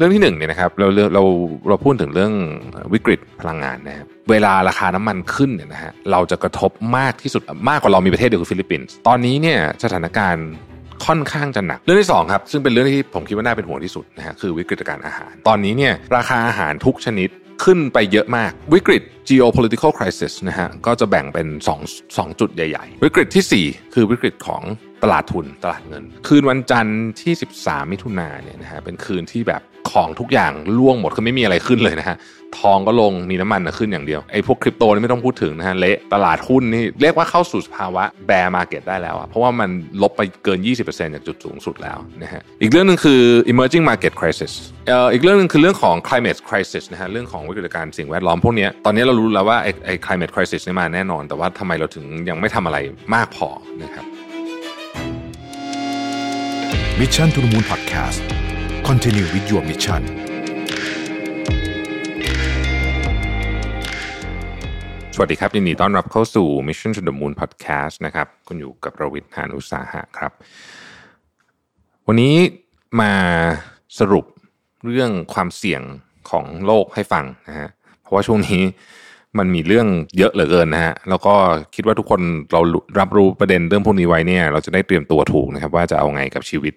เรื่องที่หนึ่งเนี่ยนะครับเราเราเราเราพูดถึงเรื่องวิกฤตพลังงานนะครับเวลาราคาน้ำมันขึ้นเนี่ยนะฮะเราจะกระทบมากที่สุดมากกว่าเรามีประเทศเดียวคือฟิลิปปินส์ตอนนี้เนี่ยสถานการณ์ค่อนข้างจะหนักเรื่องที่สองครับซึ่งเป็นเรื่องที่ผมคิดว่าน่าเป็นห่วงที่สุดนะฮะคือวิกฤตการอาหาร ตอนนี้เนี่ยราคาอาหารทุกชนิดขึ้นไปเยอะมากวิกฤต geopolitical crisis นะฮะก็จะแบ่งเป็น2 2จุดใหญ่ ๆ วิกฤตที่ 4 คือวิกฤตของตลาดทุนตลาดเงิน คืนวันจันทร์ที่ 13 มิถุนาเนี่ยนะฮะเป็นคืนที่แบบ ของทุกอย่างล่วงหมดคือไม่มีอะไรขึ้นเลยนะฮะทองก็ลงมีน้ำมันขึ้นอย่างเดียวไอ้พวกคริปโตนี่ไม่ต้องพูดถึงนะฮะเละตลาดหุ้นนี่เรียกว่าเข้าสู่สภาวะ bear market ได้แล้วอะเพราะว่ามันลบไปเกิน 20%จากจุดสูงสุดแล้วนะฮะอีกเรื่องหนึ่งคือ emerging market crisis เอ่ออีกเรื่องหนึ่งคือเรื่องของ climate crisis นะฮะเรื่องของวิกฤตการณ์สิ่งแวดล้อมพวกนี้ตอนนี้เรารู้แล้วว่าไอ้ไอ้ climate crisis นี่มาแน่นอน แต่ว่าทำไมเราถึงยังไม่ทำอะไรมากพอนะครับ Mission to the Moon Podcast Continue with your mission สวัสดีครับยินดีต้อนรับเข้าสู่ Mission to the Moon Podcast นะครับ คุณอยู่กับประวิทย์หานุสาหะครับ วันนี้มาสรุปเรื่องความเสี่ยงของโลกให้ฟังนะฮะ เพราะว่าช่วงนี้มันมีเรื่องเยอะเหลือเกินนะฮะ แล้วก็คิดว่าทุกคนเรารับรู้ประเด็นเรื่องพวกนี้ไว้เนี่ย เราจะได้เตรียมตัวถูกนะครับ ว่าจะเอาไงกับชีวิต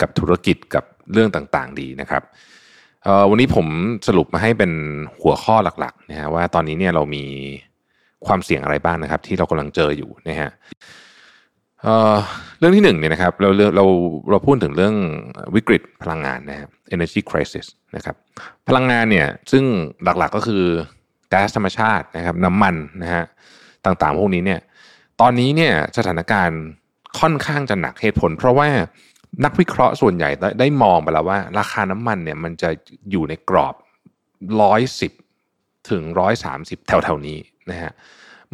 กับธุรกิจกับ เรื่องต่างๆดีนะครับวันนี้ผมสรุปมาให้เป็นหัวข้อหลักๆนะฮะว่าตอนนี้เนี่ยเรามีความเสี่ยงอะไรบ้างนะครับ ที่เรากำลังเจออยู่นะฮะเเรื่องที่หนึ่งเนี่ยนะครับเราเราเราเราพูดถึงเรื่องวิกฤตพลังงานนะครับ energy crisis นะครับพลังงานเนี่ยซึ่งหลักๆก็คือก๊าซธรรมชาตินะครับน้ำมันนะฮะต่างๆ พวกนี้เนี่ยตอนนี้เนี่ยสถานการณ์ค่อนข้างจะหนักเหตุผล เพราะว่า นักวิเคราะห์ส่วนใหญ่ได้มองไปแล้วว่า ราคาน้ำมันเนี่ยมันจะอยู่ในกรอบร้อยสิบถึงร้อยสามสิบแถวๆนี้นะฮะ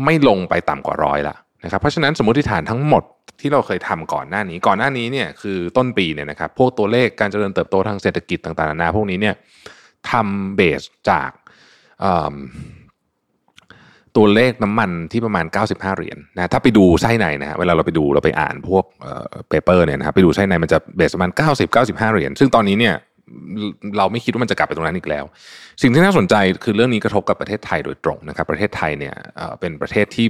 ไม่ลงไปต่ำกว่าร้อยละนะครับเพราะฉะนั้นสมมติฐานทั้งหมดที่เราเคยทำก่อนหน้านี้ ก่อนหน้านี้เนี่ยคือต้นปีเนี่ยนะครับพวกตัวเลขการเจริญเติบโตทางเศรษฐกิจต่างๆนานาพวกนี้เนี่ยทำเบสจาก ตัวเลขน้ำมันที่ประมาณ 95 เหรียญนะถ้าไปดูไส้ในนะฮะเวลาเราไปดูเราไปอ่านพวกเปเปอร์เนี่ยนะครับไปดูไส้ในมันจะเบสประมาณ 90 95 เหรียญซึ่งตอนนี้เนี่ยเราไม่คิดว่ามันจะกลับไปตรงนั้นอีกแล้ว สิ่งที่น่าสนใจคือเรื่องนี้กระทบกับประเทศไทยโดยตรงนะครับ ประเทศไทยเนี่ยเป็นประเทศที่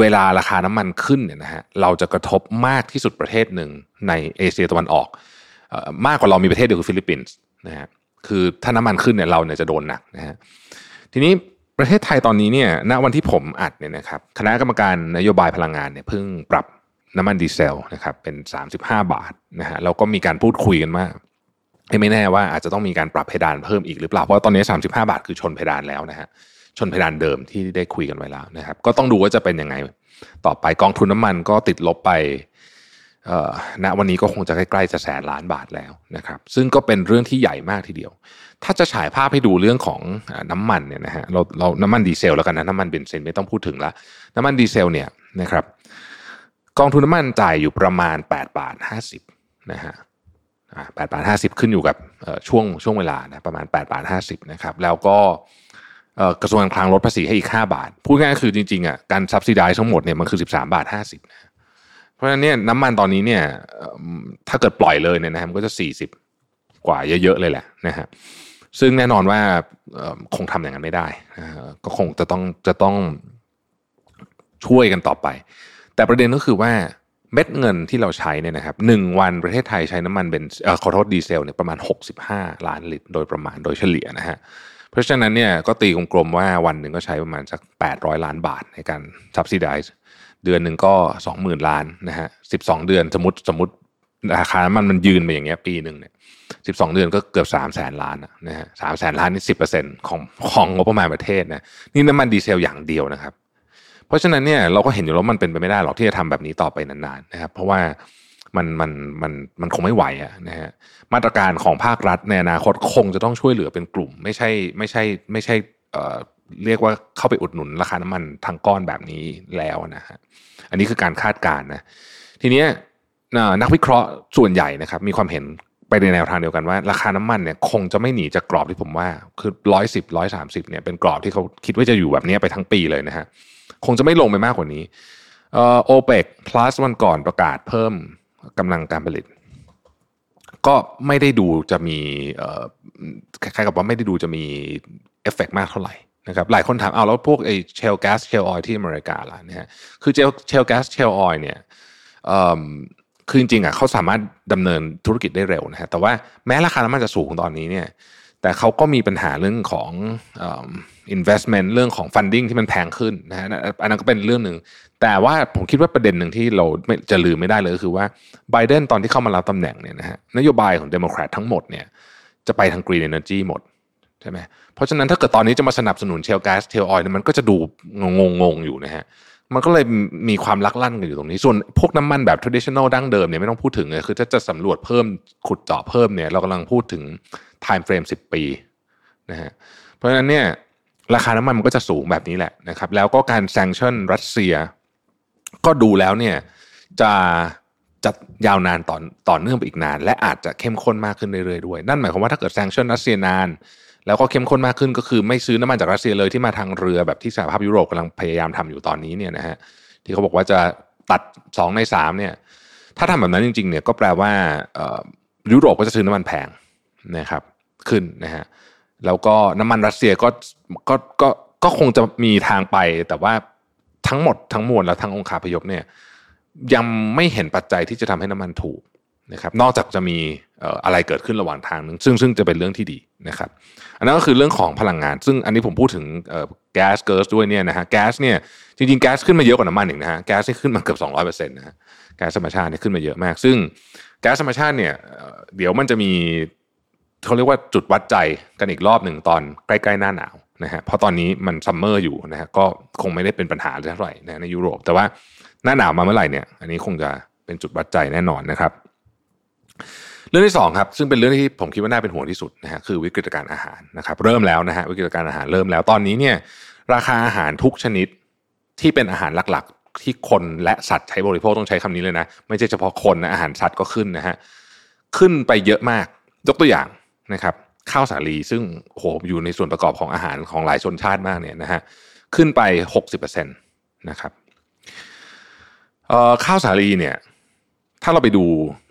เวลาราคาน้ำมันขึ้นเนี่ยนะฮะเราจะกระทบมากที่สุดประเทศหนึ่งในเอเชียตะวันออกมากกว่าเรามีประเทศเดียวคือฟิลิปปินส์นะฮะคือถ้าน้ำมันขึ้นเนี่ยเราเนี่ยจะโดนหนักนะฮะทีนี้ ประเทศไทยตอนนี้เนี่ยณวันที่ผมอัดเนี่ยนะครับคณะกรรมการนโยบายพลังงานเนี่ยเพิ่งปรับน้ำมันดีเซลนะครับเป็น 35 บาทนะฮะเราก็มีการพูดคุยกันว่าไม่แน่ว่าอาจจะต้องมีการปรับเพดานเพิ่มอีกหรือเปล่า เพราะตอนนี้ 35 บาทคือชนเพดานแล้วนะฮะชนเพดานเดิมที่ได้คุยกันไว้แล้วนะครับ ก็ต้องดูว่าจะเป็นยังไง ต่อไปกองทุนน้ามันก็ติดลบไป ณวันนี้ก็คงจะใกล้ๆจะแสนล้านบาทแล้วนะครับ ซึ่งก็เป็นเรื่องที่ใหญ่มากทีเดียว ถ้าจะฉายภาพให้ดูเรื่องของน้ำมันเนี่ยนะฮะเราเราน้ำมันดีเซลแล้วกันนะน้ำมันเบนซินไม่ต้องพูดถึงละน้ำมันดีเซลเนี่ยนะครับ กองทุนน้ำมันจ่ายอยู่ประมาณ8บาท50นะฮะแปดบาทห้าสิบขึ้นอยู่กับช่วงช่วงเวลานะประมาณ8บาท50นะครับแล้วก็กระทรวงการคลังลดภาษีให้อีก 5 บาท พูดง่ายๆคือจริงๆอะการ subsidize ทั้งหมดเนี่ยมันคือ 13 บาท 50นะ เพราะฉะนั้นเนี่ยน้ำมันตอนนี้เนี่ยถ้าเกิดปล่อยเลยเนี่ยนะมันก็จะ 40 กว่าเยอะๆเลยแหละนะฮะซึ่งแน่นอนว่าคงทำอย่างนั้นไม่ได้ก็คงจะต้องจะต้องช่วยกันต่อไป แต่ประเด็นก็คือว่าเม็ดเงินที่เราใช้เนี่ยนะครับหนึ่งวันประเทศไทยใช้น้ำมันเบนซ์ขอโทษดีเซลเนี่ยประมาณ 65 ล้านลิตร โดยประมาณโดยเฉลี่ยนะฮะเพราะฉะนั้นเนี่ยก็ตีกลมๆว่าวันหนึ่งก็ใช้ประมาณสัก 800 ล้านบาทในการ subsidize เดือนหนึ่งก็20,000ล้านนะฮะ12เดือนสมมติสมมติราคาน้ำมันมันยืนไปอย่างเงี้ยปีหนึ่งเนี่ย12เดือนก็เกือบ3 0 0แสนล้านนะฮะสามแสนล้านนี่สิบเปอร์เซ็นต์ของของงบประมาณประเทศนะนี่น้ำมันดีเซลอย่างเดียวนะครับ เพราะฉะนั้นเนี่ยเราก็เห็นอยู่แล้วมันเป็นไปไม่ได้หรอกที่จะทำแบบนี้ต่อไปนานๆนะครับเพราะว่ามันมันมันมันคงไม่ไหวอะนะฮะมาตรการของภาครัฐในอนาคตคงจะต้องช่วยเหลือเป็นกลุ่ม ไม่ใช่ไม่ใช่ไม่ใช่ เรียกว่าเข้าไปอุดหนุนราคาน้ำมันทางก้อนแบบนี้แล้วนะฮะอันนี้คือการคาดการณ์นะทีนี้นักวิเคราะห์ส่วนใหญ่นะครับ มีความเห็นไปในแนวทางเดียวกันว่า ราคาน้ำมันเนี่ยคงจะไม่หนีจากกรอบที่ผมว่า คือร้อยสิบร้อยสามสิบเนี่ยเป็นกรอบที่เขาคิดว่าจะอยู่แบบนี้ไปทั้งปีเลยนะฮะคงจะไม่ลงไปมากกว่านี้โอเปก plus วันก่อนประกาศเพิ่มกำลังการผลิต ก็ไม่ได้ดูจะมีคล้ายๆกับว่าไม่ได้ดูจะมีเอฟเฟกมากเท่าไหร่ นะครับหลายคนถามเอาแล้วพวกไอ้เชลแก๊สเชลออยที่อเมริกาล่ะนะฮะคือเชลเชลแก๊สเชลออยเนี่ยคือจริงๆอะเขาสามารถดำเนินธุรกิจได้เร็วนะฮะแต่ว่าแม้ราคาน้ำมันจะสูงตอนนี้เนี่ยแต่เขาก็มีปัญหาเรื่องของ investment เรื่องของ funding ที่มันแพงขึ้นนะฮะอันนั้นก็เป็นเรื่องหนึ่ง แต่ว่าผมคิดว่าประเด็นหนึ่งที่เราจะลืมไม่ได้เลยก็คือว่าไบเดนตอนที่เข้ามารับตำแหน่งเนี่ยนะฮะนโยบายของเดโมแครตทั้งหมดเนี่ยจะไปทาง green energy หมด ใช่ไหมเพราะฉะนั้นถ้าเกิดตอนนี้จะมาสนับสนุนเชลแก๊สเชลออยล์มันก็จะดูงงงอยู่นะฮะมันก็เลยมีความลักลั่นกันอยู่ตรงนี้ ส่วนพวกน้ำมันแบบ traditional ดั้งเดิมเนี่ยไม่ต้องพูดถึงเลย คือถ้าจะสำรวจเพิ่มขุดเจาะเพิ่มเนี่ย เรากำลังพูดถึง time frame 10 ปีนะฮะ เพราะฉะนั้นเนี่ยราคาน้ำมันมันก็จะสูงแบบนี้แหละนะครับ แล้วก็การแซงชั่นรัสเซีย ก็ดูแล้วเนี่ยจะจะยาวนานต่อต่อเนื่องไปอีกนาน และอาจจะเข้มข้นมากขึ้นเรื่อยๆด้วย นั่นหมายความว่าถ้าเกิดแซงชั่นรัสเซียนาน แล้วก็เข้มข้นมากขึ้นก็คือไม่ซื้อน้ำมันจากรัสเซียเลยที่มาทางเรือแบบที่สหภาพยุโรปกำลังพยายามทำอยู่ตอนนี้เนี่ยนะฮะที่เขาบอกว่าจะตัด 2 ใน3เนี่ยถ้าทำแบบนั้นจริงๆเนี่ยก็แปลว่ายุโรปก็จะซื้อน้ำมันแพงนะครับขึ้นนะฮะแล้วก็น้ำมันรัสเซียก็ก็ก็ก็คงจะมีทางไปแต่ว่าทั้งหมดทั้งมวลแล้วทั้งองค์คาพยพเนี่ยยังไม่เห็นปัจจัยที่จะทำให้น้ำมันถูก นะครับนอกจากจะมีอะไรเกิดขึ้นระหว่างทางนึงซึ่งซึ่งจะเป็นเรื่องที่ดีนะครับ อันนั้นก็คือเรื่องของพลังงาน ซึ่งอันนี้ผมพูดถึงแก๊สเกิร์สด้วยเนี่ยนะฮะแก๊สเนี่ยจริงๆแก๊สขึ้นมาเยอะกว่าน้ำมันอีกนะฮะแก๊สที่ขึ้นมาเกือบ200%นะฮะแก๊สธรรมชาติเนี่ยขึ้นมาเยอะมาก ซึ่งแก๊สธรรมชาติเนี่ยเดี๋ยวมันจะมีเขาเรียกว่าจุดวัดใจกันอีกรอบหนึ่งตอนใกล้ๆหน้าหนาวนะฮะเพราะตอนนี้มันซัมเมอร์อยู่นะฮะก็คงไม่ได้เป็นปัญหาเท่าไหร่นะในยุโรป แต่ว่าหน้าหนาวมาเมื่อไหร่เนี่ยอันนี้คงจะเป็นจุดวัดใจแน่นอนนะครับ เรื่องที่2ครับซึ่งเป็นเรื่องที่ผมคิดว่าน่าเป็นห่วงที่สุดนะฮะคือวิกฤตการอาหารนะครับเริ่มแล้วนะฮะวิกฤตการอาหารเริ่มแล้วตอนนี้เนี่ยราคาอาหารทุกชนิดที่เป็นอาหารหลักๆ ที่คนและสัตว์ใช้บริโภคต้องใช้คำนี้เลยนะ ไม่ใช่เฉพาะคนนะอาหารสัตว์ก็ขึ้นนะฮะขึ้นไปเยอะมากยกตัวอย่างนะครับข้าวสาลีซึ่งโหอยู่ในส่วนประกอบของอาหารของหลายชนชาติมากเนี่ยนะฮะขึ้นไป 60%นะครับข้าวสาลีเนี่ยถ้าเราไปดู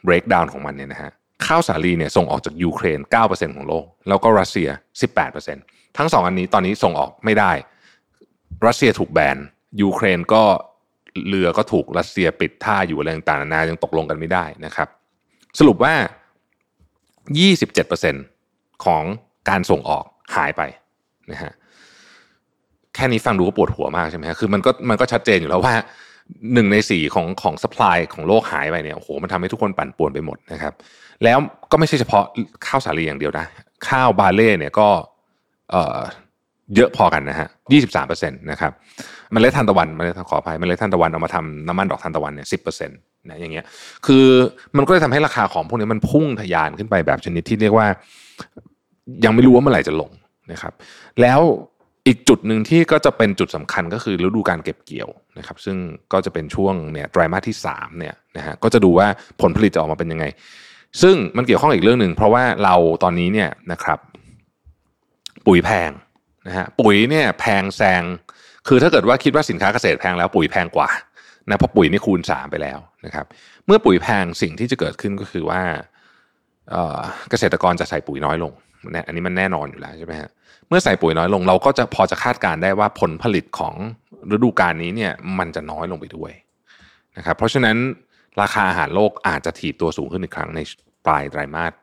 breakdown ของมันเนี่ยนะฮะ ข้าวสาลีเนี่ยส่งออกจากยูเครน 9%ของโลก แล้วก็รัสเซีย 18%ทั้งสองอันนี้ตอนนี้ส่งออกไม่ได้ รัสเซียถูกแบนยูเครนก็เรือก็ถูกรัสเซียปิดท่าอยู่อะไรต่างๆนานายังตกลงกันไม่ได้นะครับ สรุปว่า 27%ของการส่งออกหายไปนะฮะแค่นี้ฟังดูก็ปวดหัวมากใช่ไหมคือมันก็มันก็ชัดเจนอยู่แล้วว่าหนึ่งในสี่ของของสปายของโลกหายไปเนี่ยโอ้โหมันทำให้ทุกคนปั่นป่วนไปหมดนะครับ แล้วก็ไม่ใช่เฉพาะข้าวสาลีอย่างเดียวนะ ข้าวบาเล่เนี่ยก็เเยอะพอกันนะฮะยี่สิบสามเปอร์เซ็นต์นะครับมันเล็ดทานตะวันมันเล็ดขออภัยมันเล็ดทานตะวันเอามาทำน้ำมันดอกทานตะวันเนี่ยสิบเปอร์เซ็นต์นะอย่างเงี้ย คือมันก็เลยทำให้ราคาของพวกนี้มันพุ่งทะยานขึ้นไปแบบชนิดที่เรียกว่า ยังไม่รู้ว่าเมื่อไหร่จะลงนะครับ แล้วอีกจุดหนึ่งที่ก็จะเป็นจุดสำคัญก็คือฤดูการเก็บเกี่ยวนะครับ ซึ่งก็จะเป็นช่วงเนี่ยไตรมาสที่3เนี่ยนะฮะก็จะดูว่าผลผลิตจะออกมาเป็นยังไง ซึ่งมันเกี่ยวข้องอีกเรื่องหนึ่งเพราะว่าเราตอนนี้เนี่ยนะครับปุ๋ยแพงนะฮะปุ๋ยเนี่ยแพงแซงคือถ้าเกิดว่าคิดว่าสินค้าเกษตรแพงแล้วปุ๋ยแพงกว่านะเพราะปุ๋ยนี่คูณ 3 ไปแล้วนะครับ เมื่อปุ๋ยแพงสิ่งที่จะเกิดขึ้นก็คือว่าเกษตรกรจะใส่ปุ๋ยน้อยลงนะอันนี้มันแน่นอนอยู่แล้วใช่ไหมฮะเมื่อใส่ปุ๋ยน้อยลงเราก็จะพอจะคาดการได้ว่าผลผลิตของฤดูกาลนี้เนี่ยมันจะน้อยลงไปด้วยนะครับเพราะฉะนั้น ราคาอาหารโลกอาจจะถีบตัวสูงขึ้นอีกครั้งในปลายไตรมาส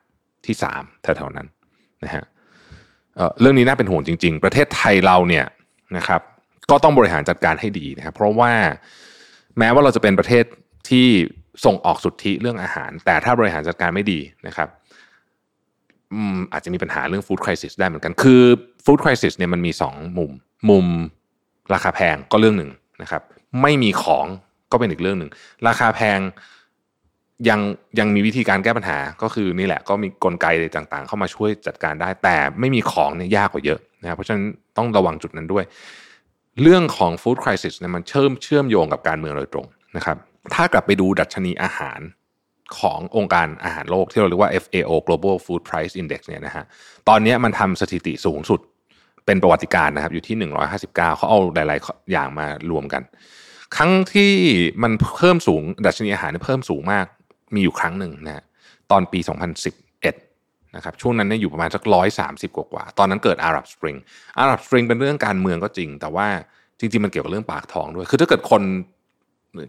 ที่สามแถวๆนั้นนะฮะเเรื่องนี้น่าเป็นห่วงจริง ๆ ประเทศไทยเราเนี่ยนะครับ ก็ต้องบริหารจัดการให้ดีนะครับ เพราะว่าแม้ว่าเราจะเป็นประเทศที่ส่งออกสุทธิเรื่องอาหาร แต่ถ้าบริหารจัดการไม่ดีนะครับอาจจะมีปัญหาเรื่องฟู้ดคริสิสได้เหมือนกัน คือฟู้ดคริสิสเนี่ยมันมีสองมุม มุมราคาแพงก็เรื่องหนึ่งนะครับ ไม่มีของ ก็เป็นอีกเรื่องหนึ่งราคาแพงยังยังมีวิธีการแก้ปัญหาก็คือนี่แหละก็มีกลไกต่างๆ เข้ามาช่วยจัดการได้ แต่ไม่มีของเนี่ยยากกว่าเยอะนะครับเพราะฉะนั้นต้องระวังจุดนั้นด้วย เรื่องของฟู้ดคริสิสเนี่ยมันเชื่อมเชื่อมโยงกับการเมืองโดยตรงนะครับถ้ากลับไปดูดัชนีอาหารขององค์การอาหารโลกที่เราเรียกว่า FAO Global Food Price Index เนี่ยนะฮะตอนนี้มันทำสถิติสูงสุดเป็นประวัติการนะครับอยู่ที่ 159 เขาเอาหลาย ๆ อย่างมารวมกัน ครั้งที่มันเพิ่มสูงดัชนีอาหารเพิ่มสูงมากมีอยู่ครั้งหนึ่งนะตอนปี 2011นะครับช่วงนั้นเนี่ยอยู่ประมาณสักร้อยสามสิบกว่าๆตอนนั้นเกิดอาหรับสปริงอาหรับสปริงเป็นเรื่องการเมืองก็จริง แต่ว่าจริงๆมันเกี่ยวกับเรื่องปากท้องด้วย คือถ้าเกิดคน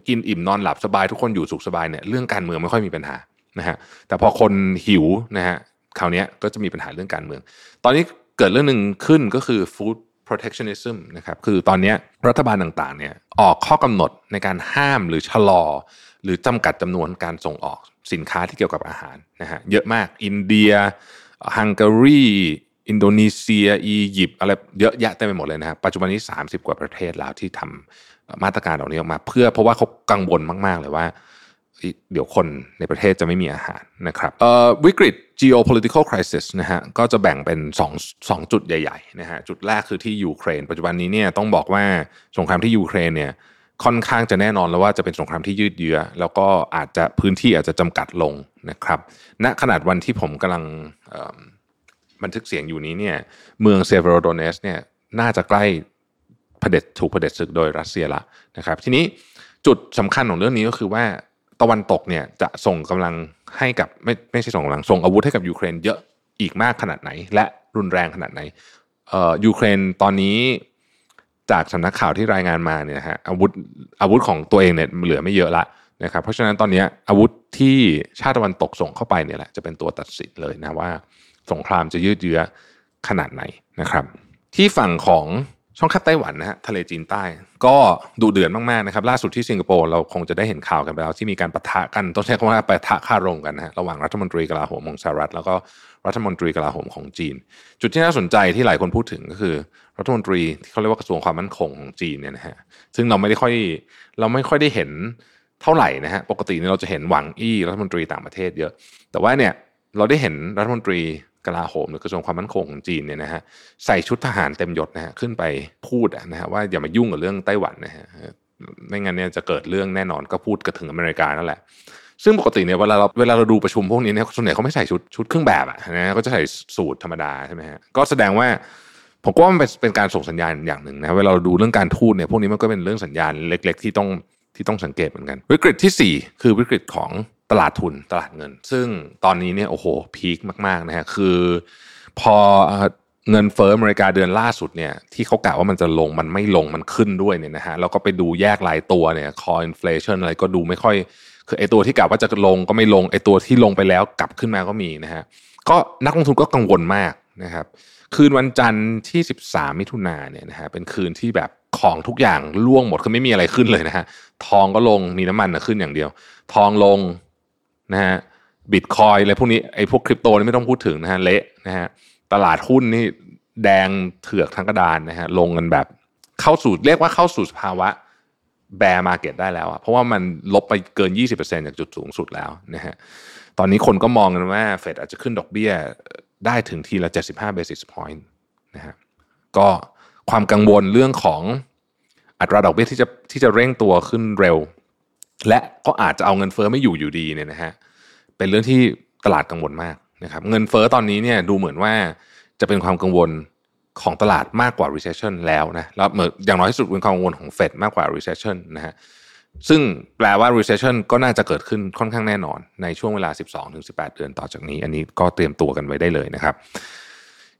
กินอิ่มนอนหลับสบายทุกคนอยู่สุขสบายเนี่ยเรื่องการเมืองไม่ค่อยมีปัญหานะฮะแต่พอคนหิวนะฮะคราวนี้ก็จะมีปัญหาเรื่องการเมือง ตอนนี้เกิดเรื่องหนึ่งขึ้นก็คือ food protectionism นะครับคือตอนนี้รัฐบาลต่างๆเนี่ยออกข้อกำหนดในการห้ามหรือชะลอ หรือจำกัดจำนวนการส่งออกสินค้าที่เกี่ยวกับอาหารนะฮะเยอะมากอินเดียฮังการีอินโดนีเซียอียิปต์อะไรเยอะแยะเต็มไปหมดเลยนะครับปัจจุบันนี้ 30 กว่าประเทศแล้วที่ทำมาตรการเหล่านี้ออกมา เพื่อเพราะว่าเขากังวลมาก ๆ เลยว่า เดี๋ยวคนในประเทศจะไม่มีอาหารนะครับวิกฤต geopolitical crisis นะฮะก็จะแบ่งเป็น2 2จุดใหญ่ๆนะฮะจุดแรกคือที่ยูเครน ปัจจุบันนี้เนี่ยต้องบอกว่าสงครามที่ยูเครนเนี่ยค่อนข้างจะแน่นอนแล้วว่าจะเป็นสงครามที่ยืดเยื้อ แล้วก็อาจจะพื้นที่อาจจะจำกัดลงนะครับณขนาดวันที่ผมกำลังบันทึกเสียงอยู่นี้เนี่ยเมืองเซเวโรโดเนสเนี่ยน่าจะใกล้เผด็จถูกเผด็จศึกโดยรัสเซียละนะครับ ทีนี้จุดสำคัญของเรื่องนี้ก็คือว่า ตะวันตกเนี่ยจะส่งกำลังให้กับไม่ไม่ใช่ส่งกำลังส่งอาวุธให้กับยูเครนเยอะอีกมากขนาดไหน และรุนแรงขนาดไหนเอ่อยูเครนตอนนี้จากสำนักข่าวที่รายงานมาเนี่ยฮะอาวุธอาวุธของตัวเองเนี่ยเหลือไม่เยอะละนะครับเพราะฉะนั้นตอนนี้อาวุธที่ชาติตะวันตกส่งเข้าไปเนี่ยแหละจะเป็นตัวตัดสินเลยนะว่าสงครามจะยืดเยื้อขนาดไหนนะครับ ที่ฝั่งของ ช่องแคบไต้หวันนะฮะทะเลจีนใต้ ก็ดุเดือดมากๆนะครับล่าสุดที่สิงคโปร์เราคงจะได้เห็นข่าวกันไปแล้วที่มีการปะทะกันต้องใช้คำว่าปะทะคารมกันนะฮะระหว่างรัฐมนตรีกลาโหมของสหรัฐแล้วก็รัฐมนตรีกลาโหมของจีน จุดที่น่าสนใจที่หลายคนพูดถึงก็คือ รัฐมนตรีที่เขาเรียกว่ากระทรวงความมั่นคงของจีนเนี่ยนะฮะซึ่งเราไม่ได้ค่อยเราไม่ค่อยได้เห็นเท่าไหร่นะฮะปกติเนี่ยเราจะเห็นหวังอี้รัฐมนตรีต่างประเทศเยอะ แต่ว่าเนี่ยเราได้เห็นรัฐมนตรี กลาโหมหรือกระทรวงความมั่นคงของจีนเนี่ยนะฮะใส่ชุดทหารเต็มยศนะฮะขึ้นไปพูดนะฮะว่าอย่ามายุ่งกับเรื่องไต้หวันนะฮะไม่งั้นเนี่ยจะเกิดเรื่องแน่นอนก็พูดกระถึงอเมริกานั่นแหละซึ่งปกติเนี่ยเวลาเราเวลาเราดูประชุมพวกนี้เนี่ยส่วนใหญ่เขาไม่ใส่ชุดชุดเครื่องแบบอะนะก็จะใส่สูทธรรมดาใช่ไหมฮะก็แสดงว่าผมก็ว่ามันเป็นการส่งสัญญาณอย่างหนึ่งนะเวลาเราดูเรื่องการทูตเนี่ยพวกนี้มันก็เป็นเรื่องสัญญาณเล็ก ๆ ที่ต้องที่ต้องสังเกตเหมือนกัน วิกฤตที่ 4 คือวิกฤตของ ตลาดทุนตลาดเงิน ซึ่งตอนนี้เนี่ยโอ้โหพีคมากๆนะฮะคือพอเงินเฟ้ออเมริกาเดือนล่าสุดเนี่ยที่เขากะว่ามันจะลงมันไม่ลงมันขึ้นด้วยเนี่ยนะฮะแล้วก็ไปดูแยกรายตัวเนี่ย core inflation อะไรก็ดูไม่ค่อย คือไอตัวที่กะว่าจะลงก็ไม่ลงไอตัวที่ลงไปแล้วกลับขึ้นมาก็มีนะฮะก็นักลงทุนก็กังวลมากนะครับคืนวันจันทร์ที่ 13 มิถุนาเนี่ยนะฮะเป็นคืนที่แบบของทุกอย่างล่วงหมดคือไม่มีอะไรขึ้นเลยนะฮะทองก็ลงมีน้ำมันขึ้นอย่างเดียว ทองลง นะฮะบิตคอยอะไรพวกนี้ไอ้พวกคริปโตนี่ไม่ต้องพูดถึงนะฮะเละนะฮะตลาดหุ้นนี่แดงเถือกทั้งกระดานนะฮะลงกันแบบเข้าสู่เรียกว่าเข้าสู่สภาวะแบร์มาเก็ตได้แล้วอะเพราะว่ามันลบไปเกิน 20%จากจุดสูงสุดแล้วนะฮะตอนนี้คนก็มองกันว่าเฟดอาจจะขึ้นดอกเบี้ยได้ถึงทีละ 75 basis point นะฮะก็ความกังวลเรื่องของอัตราดอกเบี้ยที่จะที่จะเร่งตัวขึ้นเร็ว และก็อาจจะเอาเงินเฟอ้อไม่อยู่อยู่ดีเนี่ยนะฮะเป็นเรื่องที่ตลาดกังวลมากนะครับเงินเฟอ้อตอนนี้เนี่ยดูเหมือนว่าจะเป็นความกังวลของตลาดมากกว่า recession แล้วนะแล้วเหมือนอย่างน้อยที่สุดเป็นความกังวลของเฟดมากกว่า recession นะฮะซึ่งแปลว่า recession ก็น่าจะเกิดขึ้นค่อนข้างแน่นอนในช่วงเวลา 12-18 เดือนต่อจากนี้ อันนี้ก็เตรียมตัวกันไว้ได้เลยนะครับ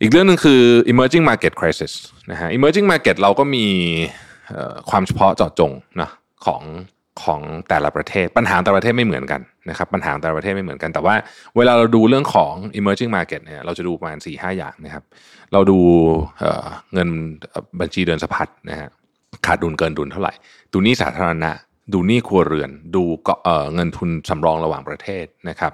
อีกเรื่องหนึ่งคือ emerging market crisis นะฮะ emerging market เราก็มีความเฉพาะเจาะจงนะของ ของแต่ละประเทศ ปัญหาแต่ละประเทศไม่เหมือนกันนะครับปัญหาแต่ละประเทศไม่เหมือนกัน แต่ว่าเวลาเราดูเรื่องของ emerging market เนี่ยเราจะดูประมาณ4ี่ห้าอย่างนะครับ เราดูเงินบัญชีเดินสะพัดนะฮะขาดดุลเกินดุลเท่าไหร่ดูนี้สาธารณะ ดูนี้ครัวเรือน ดูเงินทุนสำรองระหว่างประเทศนะครับ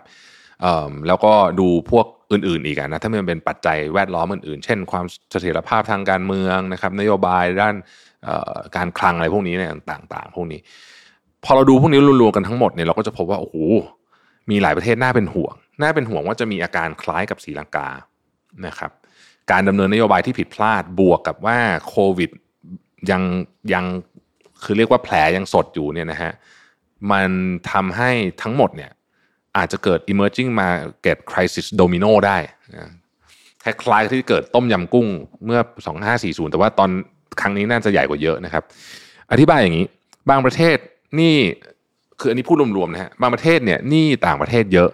แล้วก็ดูพวกอื่นๆอีกนะถ้ามันเป็นปัจจัยแวดล้อมอื่นๆ เช่น ความเสถียรภาพทางการเมืองนะครับนโยบายด้านการคลังอะไรพวกนี้เนี่ยต่างๆ พวกนี้ พอเราดูพวกนี้รวมๆกันทั้งหมดเนี่ยเราก็จะพบว่าโอ้โหมีหลายประเทศน่าเป็นห่วง น่าเป็นห่วงว่าจะมีอาการคล้ายกับศรีลังกานะครับ การดำเนินนโยบายที่ผิดพลาดบวกกับว่าโควิดยังยังคือเรียกว่าแผลยังสดอยู่เนี่ยนะฮะมันทำให้ทั้งหมดเนี่ยอาจจะเกิด emerging market crisis domino ได้คล้ายๆที่เกิดต้มยำกุ้งเมื่อ 2540 แต่ว่าตอนครั้งนี้น่าจะใหญ่กว่าเยอะนะครับ อธิบายอย่างนี้ บางประเทศ นี่คืออันนี้พูดรวมๆนะฮะบางประเทศเนี่ยหนี่ต่างประเทศเยอะ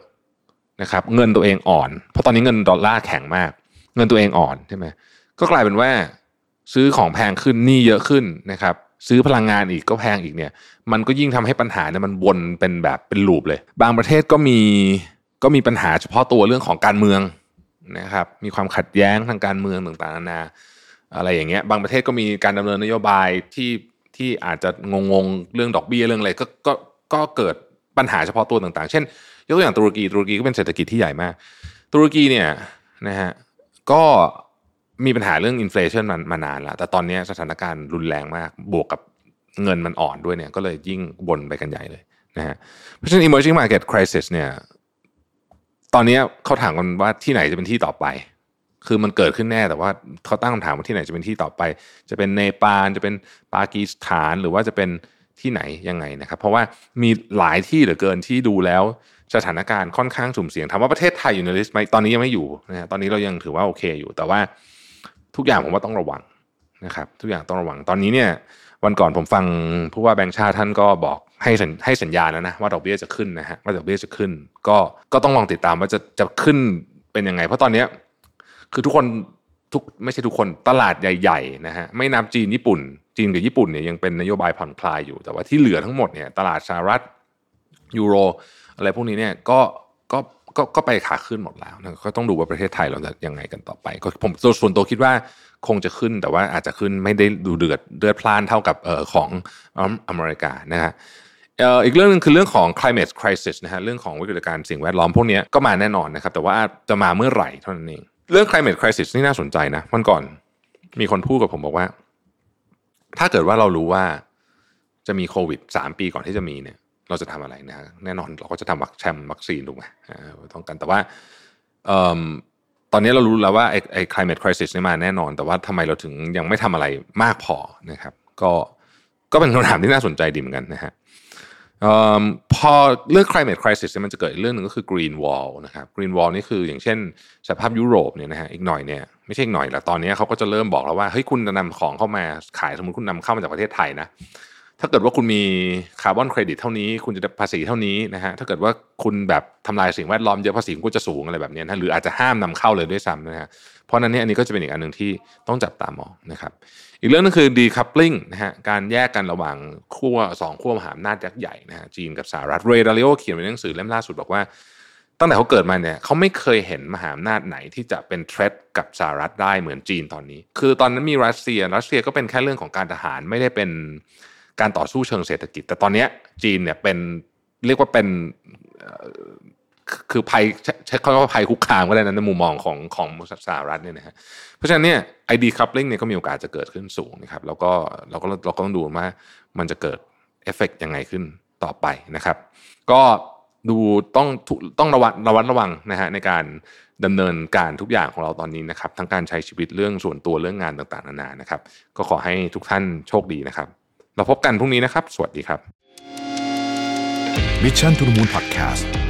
นะครับ เงินตัวเองอ่อน เพราะตอนนี้เงินดอลลาร์แข็งมาก เงินตัวเองอ่อนใช่ไหมก็กลายเป็นว่าซื้อของแพงขึ้นหนี้เยอะขึ้นนะครับ ซื้อพลังงานอีกก็แพงอีกเนี่ย มันก็ยิ่งทำให้ปัญหาเนี่ยมันวนเป็นแบบเป็นลูปเลย บางประเทศก็มีก็มีปัญหาเฉพาะตัวเรื่องของการเมืองนะครับ มีความขัดแย้งทางการเมืองต่างๆนานาอะไรอย่างเงี้ย บางประเทศก็มีการดำเนินนโยบายที่ ที่อาจจะงงๆเรื่องดอกเบี้ยเรื่องอะไรก็ก็ก็เกิดปัญหาเฉพาะตัวต่างๆ เช่น ยกตัวอย่างตุรกีตุรกีก็เป็นเศรษฐกิจที่ใหญ่มาก ตุรกีเนี่ยนะฮะก็มีปัญหาเรื่องอินฟลชันมันมานานแล้ว แต่ตอนนี้สถานการณ์รุนแรงมาก บวกกับเงินมันอ่อนด้วยเนี่ยก็เลยยิ่งบนไปกันใหญ่เลยนะฮะเพราะฉะนั้น emerging market crisis เนี่ยตอนนี้เขาถามกันว่าที่ไหนจะเป็นที่ต่อไป คือมันเกิดขึ้นแน่แต่ว่าเขาตั้งคำถามว่าที่ไหนจะเป็นที่ต่อไป จะเป็นเนปาลจะเป็นปากีสถานหรือว่าจะเป็นที่ไหนยังไงนะครับ เพราะว่ามีหลายที่เหลือเกินที่ดูแล้วสถานการณ์ค่อนข้างสุ่มเสี่ยงถามว่าประเทศไทยอยู่ในลิสต์ไหมตอนนี้ยังไม่อยู่นะฮะตอนนี้เรายังถือว่าโอเคอยู่ แต่ว่าทุกอย่างผมว่าต้องระวังนะครับ ทุกอย่างต้องระวังตอนนี้เนี่ยวันก่อนผมฟังผู้ว่าแบงค์ชาติท่านก็บอกให้สัญให้สัญญาณแล้วนะว่าดอกเบี้ยจะขึ้นนะฮะว่าดอกเบี้ยจะขึ้น ก็ก็ต้องลองติดตามว่าจะจะขึ้นเป็นยังไง เพราะตอนเนี้ย คือทุกคนทุกไม่ใช่ทุกคนตลาดใหญ่ๆนะฮะไม่นับจีนญี่ปุ่น จีนกับญี่ปุ่นเนี่ยยังเป็นนโยบายผ่อนคลายอยู่ แต่ว่าที่เหลือทั้งหมดเนี่ยตลาดสหรัฐยูโร อะไรพวกนี้เนี่ยก็ก็ก็ก็ไปขาขึ้นหมดแล้วนะก็ต้องดูว่าประเทศไทยเราจะยังไงกันต่อไป ก็ผมส่วนตัวคิดว่าคงจะขึ้นแต่ว่าอาจจะขึ้นไม่ได้ดูเดือดเดือดพล่านเท่ากับเอ่อของอเมริกานะฮะอีกเรื่องนึงคือเรื่องของ climate crisis นะฮะเรื่องของวิกฤตการณ์สิ่งแวดล้อมพวกนี้ก็มาแน่นอนนะครับแต่ว่าจะมาเมื่อไหร่เท่านั้นเอง เรื่อง climate crisis นี่น่าสนใจนะวันก่อน มีคนพูดกับผมบอกว่า ถ้าเกิดว่าเรารู้ว่าจะมีโควิดสามปีก่อนที่จะมีเนี่ย เราจะทำอะไรนะแน่นอนเราก็จะทำวัคแชมวัคซีนถูกไหมต้องกันแต่ว่าตอนนี้เรารู้แล้วว่าไอ้ไอ้ climate crisis นี่มาแน่นอน แต่ว่าทำไมเราถึงยังไม่ทำอะไรมากพอนะครับ ก็ก็เป็นคำถามที่น่าสนใจดีเหมือนกันนะฮะ พอเรื่อง climate crisis มันจะเกิดอีกเรื่องหนึ่งก็คือ green wall นะครับ green wall นี่คืออย่างเช่นสภาพยุโรปเนี่ยนะฮะอีกหน่อยเนี่ยไม่ใช่อีกหน่อยละตอนนี้เขาก็จะเริ่มบอกแล้วว่าเฮ้ยคุณจะนำของเข้ามาขายสมมติคุณนำเข้ามาจากประเทศไทยนะถ้าเกิดว่าคุณมีคาร์บอนเครดิตเท่านี้ คุณจะได้ภาษีเท่านี้นะฮะถ้าเกิดว่าคุณแบบทำลายสิ่งแวดล้อมเยอะภาษีคุณก็จะสูงอะไรแบบนี้นะหรืออาจจะห้ามนำเข้าเลยด้วยซ้ำนะฮะ เพราะนั้นนี่อันนี้ก็จะเป็นอีกอันหนึ่งที่ต้องจับตามองนะครับอีกเรื่องนึงคือ decoupling นะฮะการแยกกันระหว่างขั้วสองขั้วมหาอำนาจยักษ์ใหญ่นะฮะจีนกับสหรัฐเรย์ดาริโอเขียนในหนังสือเล่มล่าสุดบอกว่า ตั้งแต่เขาเกิดมาเนี่ยเขาไม่เคยเห็นมหาอำนาจไหนที่จะเป็น threat กับสหรัฐได้เหมือนจีนตอนนี้ คือตอนนั้นมีรัสเซียรัสเซียก็เป็นแค่เรื่องของการทหารไม่ได้เป็นการต่อสู้เชิงเศรษฐกิจ แต่ตอนนี้จีนเนี่ยเป็นเรียกว่าเป็น คือภัยใช้คำว่าภัยคุกคามก็ได้นะในมุมมองของของสหรัฐเนี่ยนะฮะเพราะฉะนั้นเนี่ยไอ decoupling เนี่ยก็มีโอกาสจะเกิดขึ้นสูงนะครับแล้วก็เราก็เราก็ต้องดูว่ามันจะเกิดเอฟเฟกยังไงขึ้นต่อไปนะครับ ก็ดูต้องต้องระวัดระวัดระวังนะฮะในการดำเนินการทุกอย่างของเราตอนนี้นะครับ ทั้งการใช้ชีวิตเรื่องส่วนตัวเรื่องงานต่างๆนานานะครับ ก็ขอให้ทุกท่านโชคดีนะครับ เราพบกันพรุ่งนี้นะครับ สวัสดีครับ Mission to the Moon Podcast